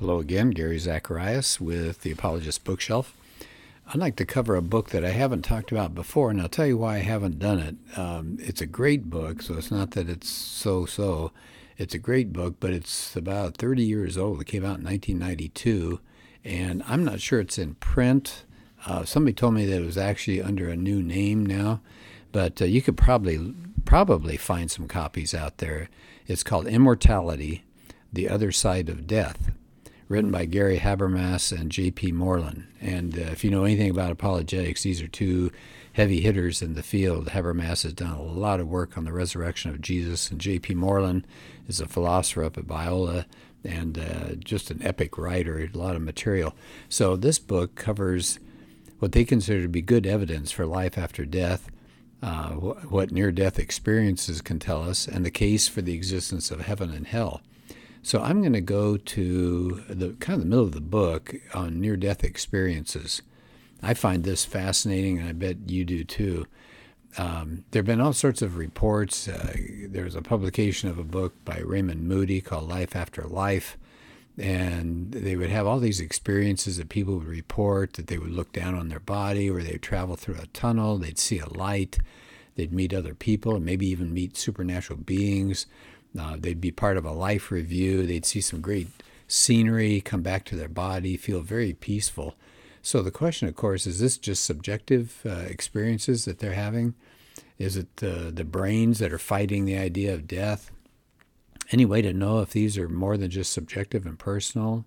Hello again, Gary Zacharias with the Apologist Bookshelf. I'd like to cover a book that I haven't talked about before, and I'll tell you why I haven't done it. Um, it's a great book, so it's not that it's so so. It's a great book, but it's about 30 years old. It came out in 1992, and I'm not sure it's in print. Uh, somebody told me that it was actually under a new name now, but uh, you could probably probably find some copies out there. It's called Immortality: The Other Side of Death written by Gary Habermas and J.P. Moreland. And uh, if you know anything about apologetics, these are two heavy hitters in the field. Habermas has done a lot of work on the resurrection of Jesus, and J.P. Moreland is a philosopher up at Biola and uh, just an epic writer, a lot of material. So this book covers what they consider to be good evidence for life after death. Uh, what near death experiences can tell us, and the case for the existence of heaven and hell. So I'm going to go to the kind of the middle of the book on near death experiences. I find this fascinating, and I bet you do too. Um, there have been all sorts of reports. Uh, there's a publication of a book by Raymond Moody called Life After Life. And they would have all these experiences that people would report that they would look down on their body or they'd travel through a tunnel, they'd see a light, they'd meet other people, and maybe even meet supernatural beings. Uh, they'd be part of a life review. They'd see some great scenery, come back to their body, feel very peaceful. So the question, of course, is this just subjective uh, experiences that they're having? Is it uh, the brains that are fighting the idea of death? Any way to know if these are more than just subjective and personal?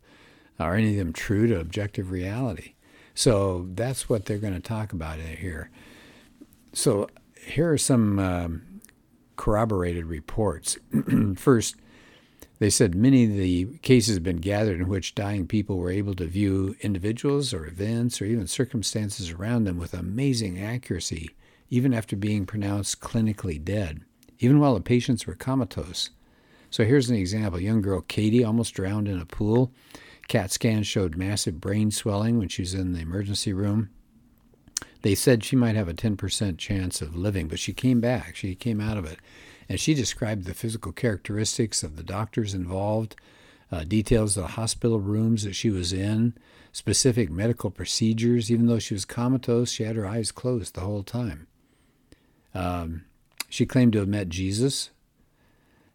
Are any of them true to objective reality? So that's what they're going to talk about here. So here are some um, corroborated reports. First, they said many of the cases have been gathered in which dying people were able to view individuals or events or even circumstances around them with amazing accuracy, even after being pronounced clinically dead, even while the patients were comatose. So here's an example. young girl, Katie, almost drowned in a pool. CAT scan showed massive brain swelling when she was in the emergency room. They said she might have a 10% chance of living, but she came back. She came out of it. And she described the physical characteristics of the doctors involved, uh, details of the hospital rooms that she was in, specific medical procedures. Even though she was comatose, she had her eyes closed the whole time. Um, she claimed to have met Jesus.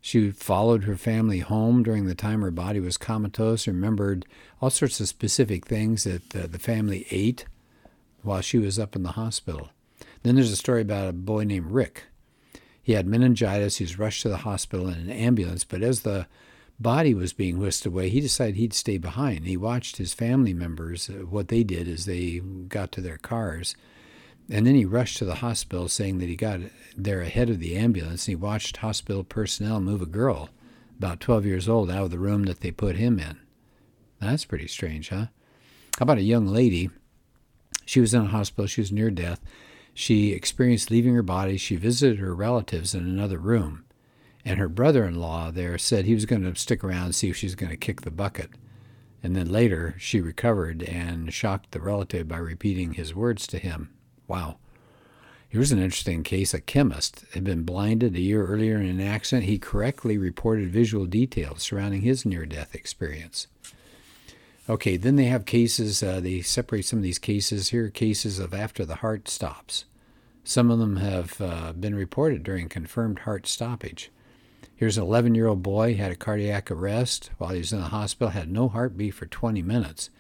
She followed her family home during the time her body was comatose, remembered all sorts of specific things that uh, the family ate while she was up in the hospital. Then there's a story about a boy named Rick. He had meningitis. He was rushed to the hospital in an ambulance, but as the body was being whisked away, he decided he'd stay behind. He watched his family members, uh, what they did as they got to their cars. And then he rushed to the hospital saying that he got there ahead of the ambulance and he watched hospital personnel move a girl, about 12 years old, out of the room that they put him in. That's pretty strange, huh? How about a young lady she was in a hospital. She was near death. She experienced leaving her body. She visited her relatives in another room. And her brother in law there said he was going to stick around and see if she was going to kick the bucket. And then later, she recovered and shocked the relative by repeating his words to him. Wow. Here's an interesting case. A chemist had been blinded a year earlier in an accident. He correctly reported visual details surrounding his near death experience. Okay, then they have cases, uh, they separate some of these cases. Here are cases of after the heart stops. Some of them have uh, been reported during confirmed heart stoppage. Here's an 11 year old boy had a cardiac arrest while he was in the hospital, had no heartbeat for 20 minutes,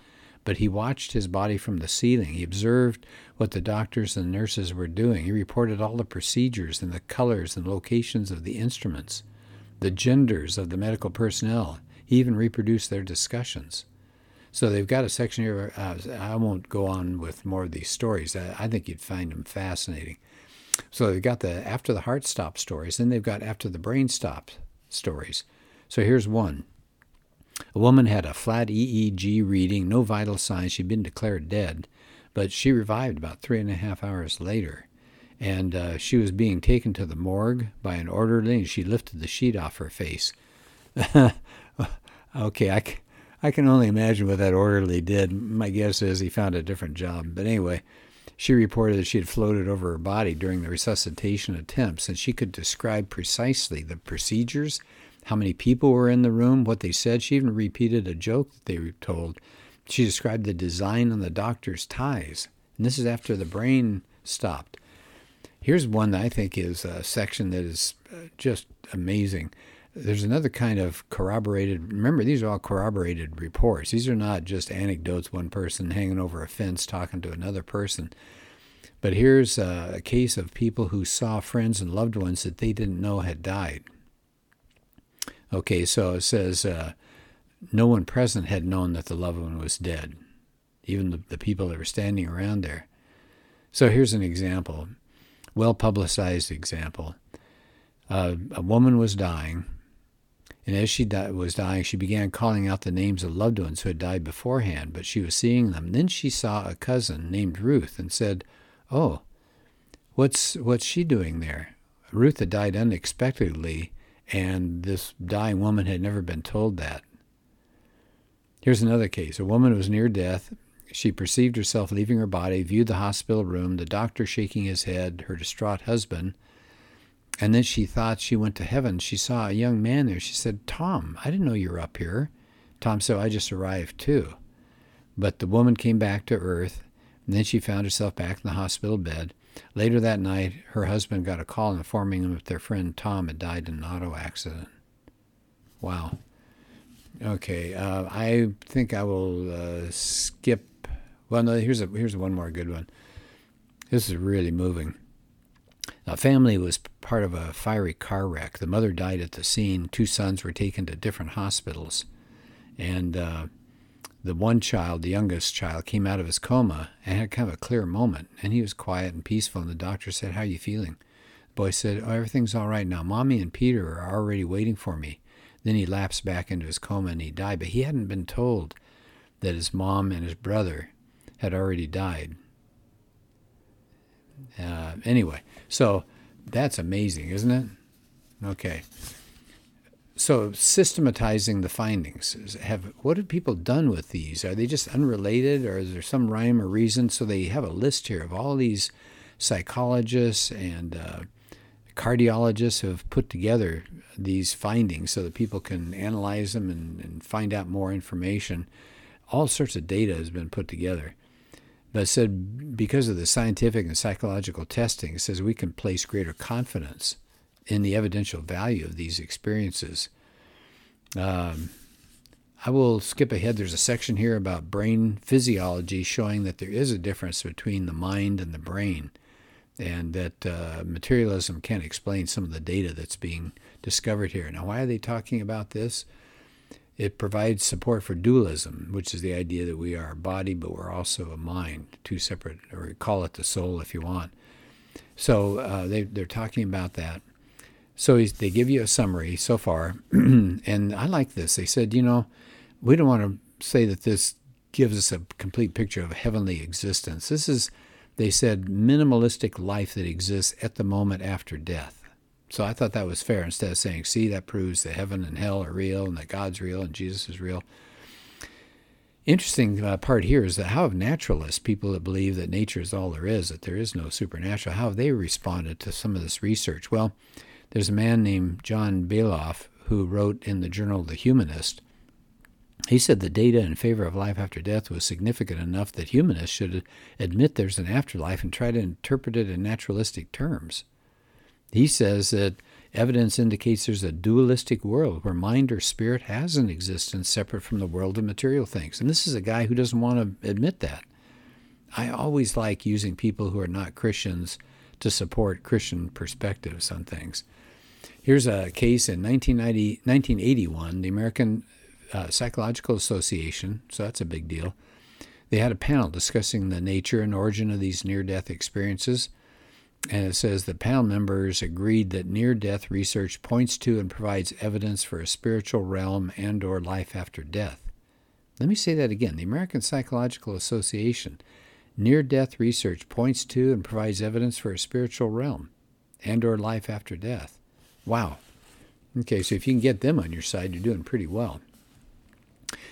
but he watched his body from the ceiling. He observed what the doctors and nurses were doing. He reported all the procedures and the colors and locations of the instruments, the genders of the medical personnel. He even reproduced their discussions. So they've got a section here. Uh, I won't go on with more of these stories. I, I, think you'd find them fascinating. So they've got the after the heart stop stories, then they've got after the brain stop stories. So here's one. A woman had a flat EEG reading, no vital signs. She'd been declared dead, but she revived about three and a half hours later. And uh, she was being taken to the morgue by an orderly, and she lifted the sheet off her face. okay, I, I can only imagine what that orderly did. My guess is he found a different job. But anyway, she reported that she had floated over her body during the resuscitation attempts, and she could describe precisely the procedures, how many people were in the room, what they said. She even repeated a joke that they told. She described the design on the doctor's ties. And this is after the brain stopped. Here's one that I think is a section that is uh, just amazing. There's another kind of corroborated, remember, these are all corroborated reports. These are not just anecdotes, one person hanging over a fence talking to another person. But here's a case of people who saw friends and loved ones that they didn't know had died. Okay, so it says uh, no one present had known that the loved one was dead, even the, the people that were standing around there. So here's an example, well publicized example. Uh, a woman was dying, and as she di- was dying, she began calling out the names of loved ones who had died beforehand, but she was seeing them. Then she saw a cousin named Ruth and said, Oh, what's, what's she doing there? Ruth had died unexpectedly, and this dying woman had never been told that. Here's another case. A woman was near death. She perceived herself leaving her body, viewed the hospital room, the doctor shaking his head, her distraught husband, and then she thought she went to heaven. She saw a young man there. She said, Tom, I didn't know you were up here. Tom said, I just arrived too. But the woman came back to earth, and then she found herself back in the hospital bed. Later that night, her husband got a call informing him that their friend Tom had died in an auto accident. Wow. Okay, uh, I think I will uh, skip. Well, no, here's a here's one more good one. This is really moving. A family was part of a fiery car wreck. The mother died at the scene. Two sons were taken to different hospitals, and uh, the one child, the youngest child, came out of his coma and had kind of a clear moment. And he was quiet and peaceful. And the doctor said, "How are you feeling?" The boy said, "Oh, everything's all right now. Mommy and Peter are already waiting for me." Then he lapsed back into his coma and he died. But he hadn't been told that his mom and his brother had already died. Uh, anyway, so that's amazing, isn't it? Okay. So systematizing the findings. Have what have people done with these? Are they just unrelated, or is there some rhyme or reason? So they have a list here of all these psychologists and uh, cardiologists who have put together these findings so that people can analyze them and, and find out more information. All sorts of data has been put together. But said because of the scientific and psychological testing, it says we can place greater confidence in the evidential value of these experiences. Um, I will skip ahead. There's a section here about brain physiology showing that there is a difference between the mind and the brain and that uh, materialism can't explain some of the data that's being discovered here. Now, why are they talking about this? It provides support for dualism, which is the idea that we are a body, but we're also a mind, two separate, or call it the soul if you want. So uh, they, they're talking about that. So they give you a summary so far, and I like this. They said, you know, we don't want to say that this gives us a complete picture of heavenly existence. This is they said minimalistic life that exists at the moment after death. So I thought that was fair instead of saying, see, that proves that heaven and hell are real and that God's real and Jesus is real. Interesting uh, part here is that how have naturalists, people that believe that nature is all there is, that there is no supernatural, how have they responded to some of this research? Well, there's a man named John Beloff who wrote in the journal The Humanist he said the data in favor of life after death was significant enough that humanists should admit there's an afterlife and try to interpret it in naturalistic terms. He says that evidence indicates there's a dualistic world where mind or spirit has an existence separate from the world of material things. And this is a guy who doesn't want to admit that. I always like using people who are not Christians to support Christian perspectives on things. Here's a case in 1981. The American uh, Psychological Association, so that's a big deal. They had a panel discussing the nature and origin of these near death experiences. And it says the panel members agreed that near death research points to and provides evidence for a spiritual realm and or life after death. Let me say that again. The American Psychological Association near death research points to and provides evidence for a spiritual realm and or life after death. Wow. Okay, so if you can get them on your side, you're doing pretty well.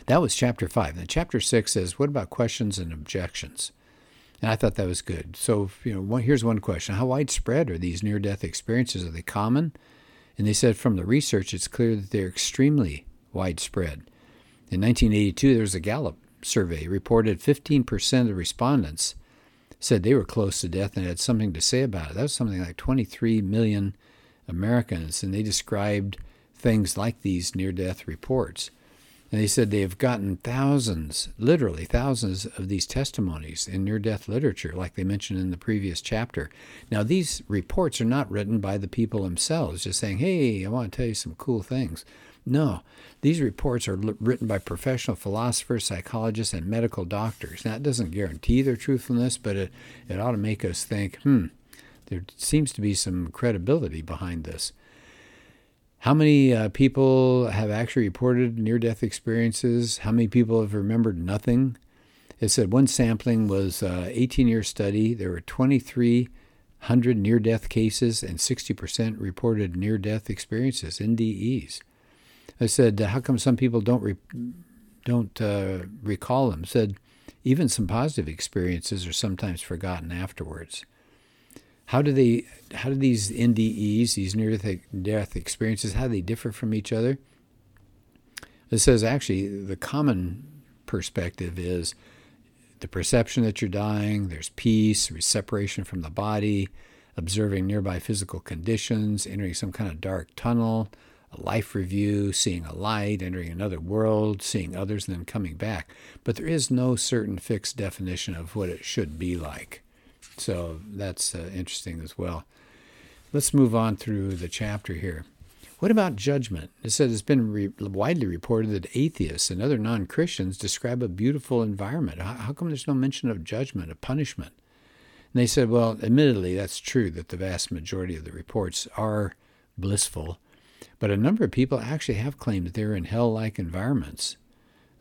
That was chapter 5. Then chapter 6 says, What about questions and objections? And I thought that was good. So, you know, one, here's one question How widespread are these near death experiences? Are they common? And they said from the research, it's clear that they're extremely widespread. In 1982, there was a Gallup survey reported 15% of respondents said they were close to death and had something to say about it. That was something like 23 million Americans, and they described things like these near death reports. And they said they have gotten thousands, literally thousands of these testimonies in near death literature, like they mentioned in the previous chapter. Now, these reports are not written by the people themselves, just saying, hey, I want to tell you some cool things. No, these reports are l- written by professional philosophers, psychologists, and medical doctors. Now, it doesn't guarantee their truthfulness, but it, it ought to make us think, hmm, there seems to be some credibility behind this. How many uh, people have actually reported near death experiences? How many people have remembered nothing? It said one sampling was an 18 year study. There were 2,300 near death cases, and 60% reported near death experiences, NDEs. I said, how come some people don't re- don't uh, recall them? I said, even some positive experiences are sometimes forgotten afterwards. How do they? How do these NDEs, these near-death experiences, how do they differ from each other? It says actually the common perspective is the perception that you're dying. There's peace, separation from the body, observing nearby physical conditions, entering some kind of dark tunnel, a life review, seeing a light, entering another world, seeing others, and then coming back. But there is no certain fixed definition of what it should be like. So that's uh, interesting as well. Let's move on through the chapter here. What about judgment? It says it's been re- widely reported that atheists and other non Christians describe a beautiful environment. How, how come there's no mention of judgment, of punishment? And they said, well, admittedly, that's true that the vast majority of the reports are blissful, but a number of people actually have claimed that they're in hell like environments.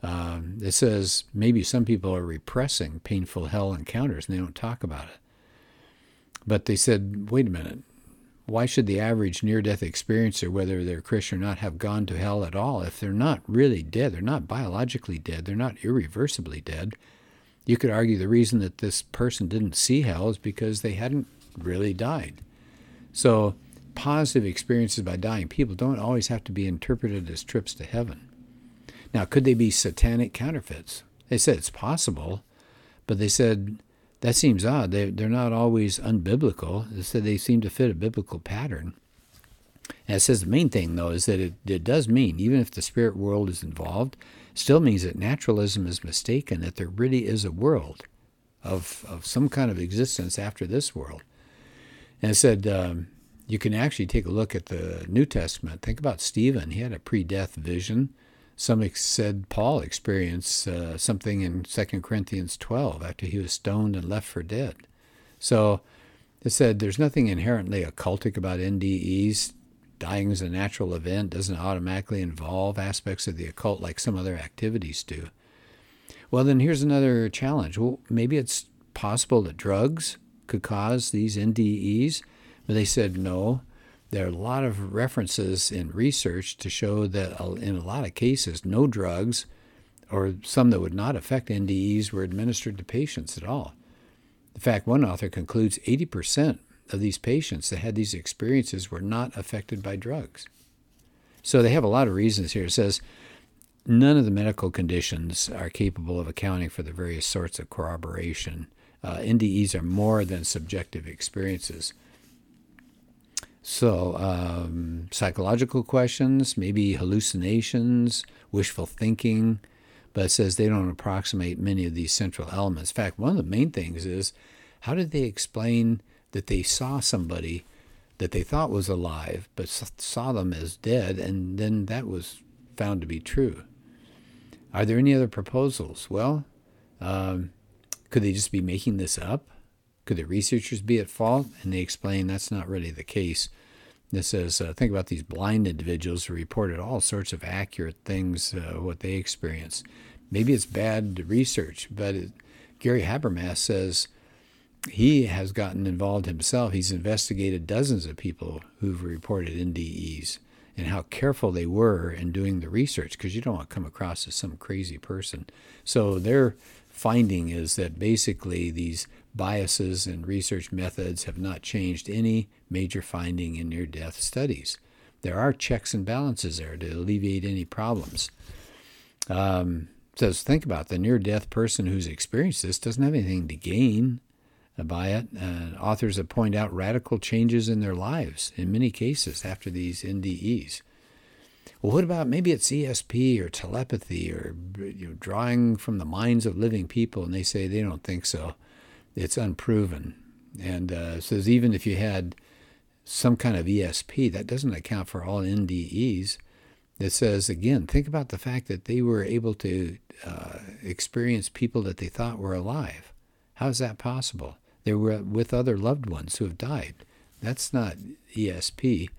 Um, it says maybe some people are repressing painful hell encounters and they don't talk about it. But they said, wait a minute, why should the average near death experiencer, whether they're Christian or not, have gone to hell at all? If they're not really dead, they're not biologically dead, they're not irreversibly dead. You could argue the reason that this person didn't see hell is because they hadn't really died. So, positive experiences by dying people don't always have to be interpreted as trips to heaven. Now, could they be satanic counterfeits? They said it's possible, but they said that seems odd. They, they're not always unbiblical. Said they seem to fit a biblical pattern. And it says the main thing, though, is that it, it does mean, even if the spirit world is involved, still means that naturalism is mistaken, that there really is a world of, of some kind of existence after this world. And it said um, you can actually take a look at the New Testament. Think about Stephen. He had a pre death vision. Some said Paul experienced uh, something in 2 Corinthians 12 after he was stoned and left for dead. So it said there's nothing inherently occultic about NDEs. Dying is a natural event, doesn't automatically involve aspects of the occult like some other activities do. Well, then here's another challenge. Well, maybe it's possible that drugs could cause these NDEs, but they said no. There are a lot of references in research to show that in a lot of cases, no drugs or some that would not affect NDEs were administered to patients at all. In fact, one author concludes 80% of these patients that had these experiences were not affected by drugs. So they have a lot of reasons here. It says none of the medical conditions are capable of accounting for the various sorts of corroboration. Uh, NDEs are more than subjective experiences. So, um, psychological questions, maybe hallucinations, wishful thinking, but it says they don't approximate many of these central elements. In fact, one of the main things is how did they explain that they saw somebody that they thought was alive, but saw them as dead, and then that was found to be true? Are there any other proposals? Well, um, could they just be making this up? Could the researchers be at fault? And they explain that's not really the case. This says, uh, think about these blind individuals who reported all sorts of accurate things, uh, what they experienced. Maybe it's bad research, but it, Gary Habermas says he has gotten involved himself. He's investigated dozens of people who've reported NDEs and how careful they were in doing the research because you don't want to come across as some crazy person. So their finding is that basically these biases and research methods have not changed any major finding in near death studies. there are checks and balances there to alleviate any problems. Um, says, think about it. the near death person who's experienced this doesn't have anything to gain by it. Uh, authors have pointed out radical changes in their lives in many cases after these NDEs. Well, what about maybe it's ESP or telepathy or you know, drawing from the minds of living people? And they say they don't think so. It's unproven. And uh, says even if you had some kind of ESP, that doesn't account for all NDEs. It says, again, think about the fact that they were able to uh, experience people that they thought were alive. How is that possible? They were with other loved ones who have died. That's not ESP.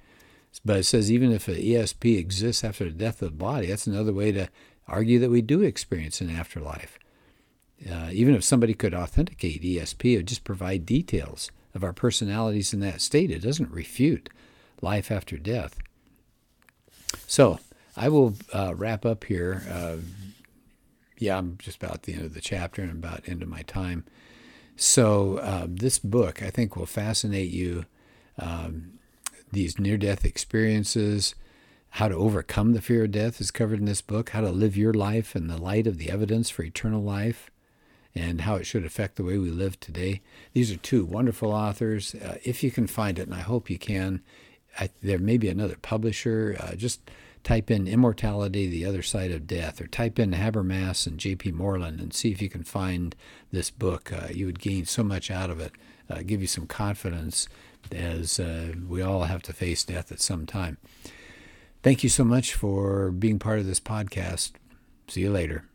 But it says even if an ESP exists after the death of the body, that's another way to argue that we do experience an afterlife. Uh, even if somebody could authenticate ESP, would just provide details of our personalities in that state. It doesn't refute life after death. So I will uh, wrap up here. Uh, yeah, I'm just about the end of the chapter and about end of my time. So uh, this book, I think, will fascinate you. Um, these near-death experiences, how to overcome the fear of death is covered in this book. How to live your life in the light of the evidence for eternal life, and how it should affect the way we live today. These are two wonderful authors. Uh, if you can find it, and I hope you can, I, there may be another publisher. Uh, just type in Immortality, the Other Side of Death, or type in Habermas and J.P. Moreland and see if you can find this book. Uh, you would gain so much out of it, uh, give you some confidence as uh, we all have to face death at some time. Thank you so much for being part of this podcast. See you later.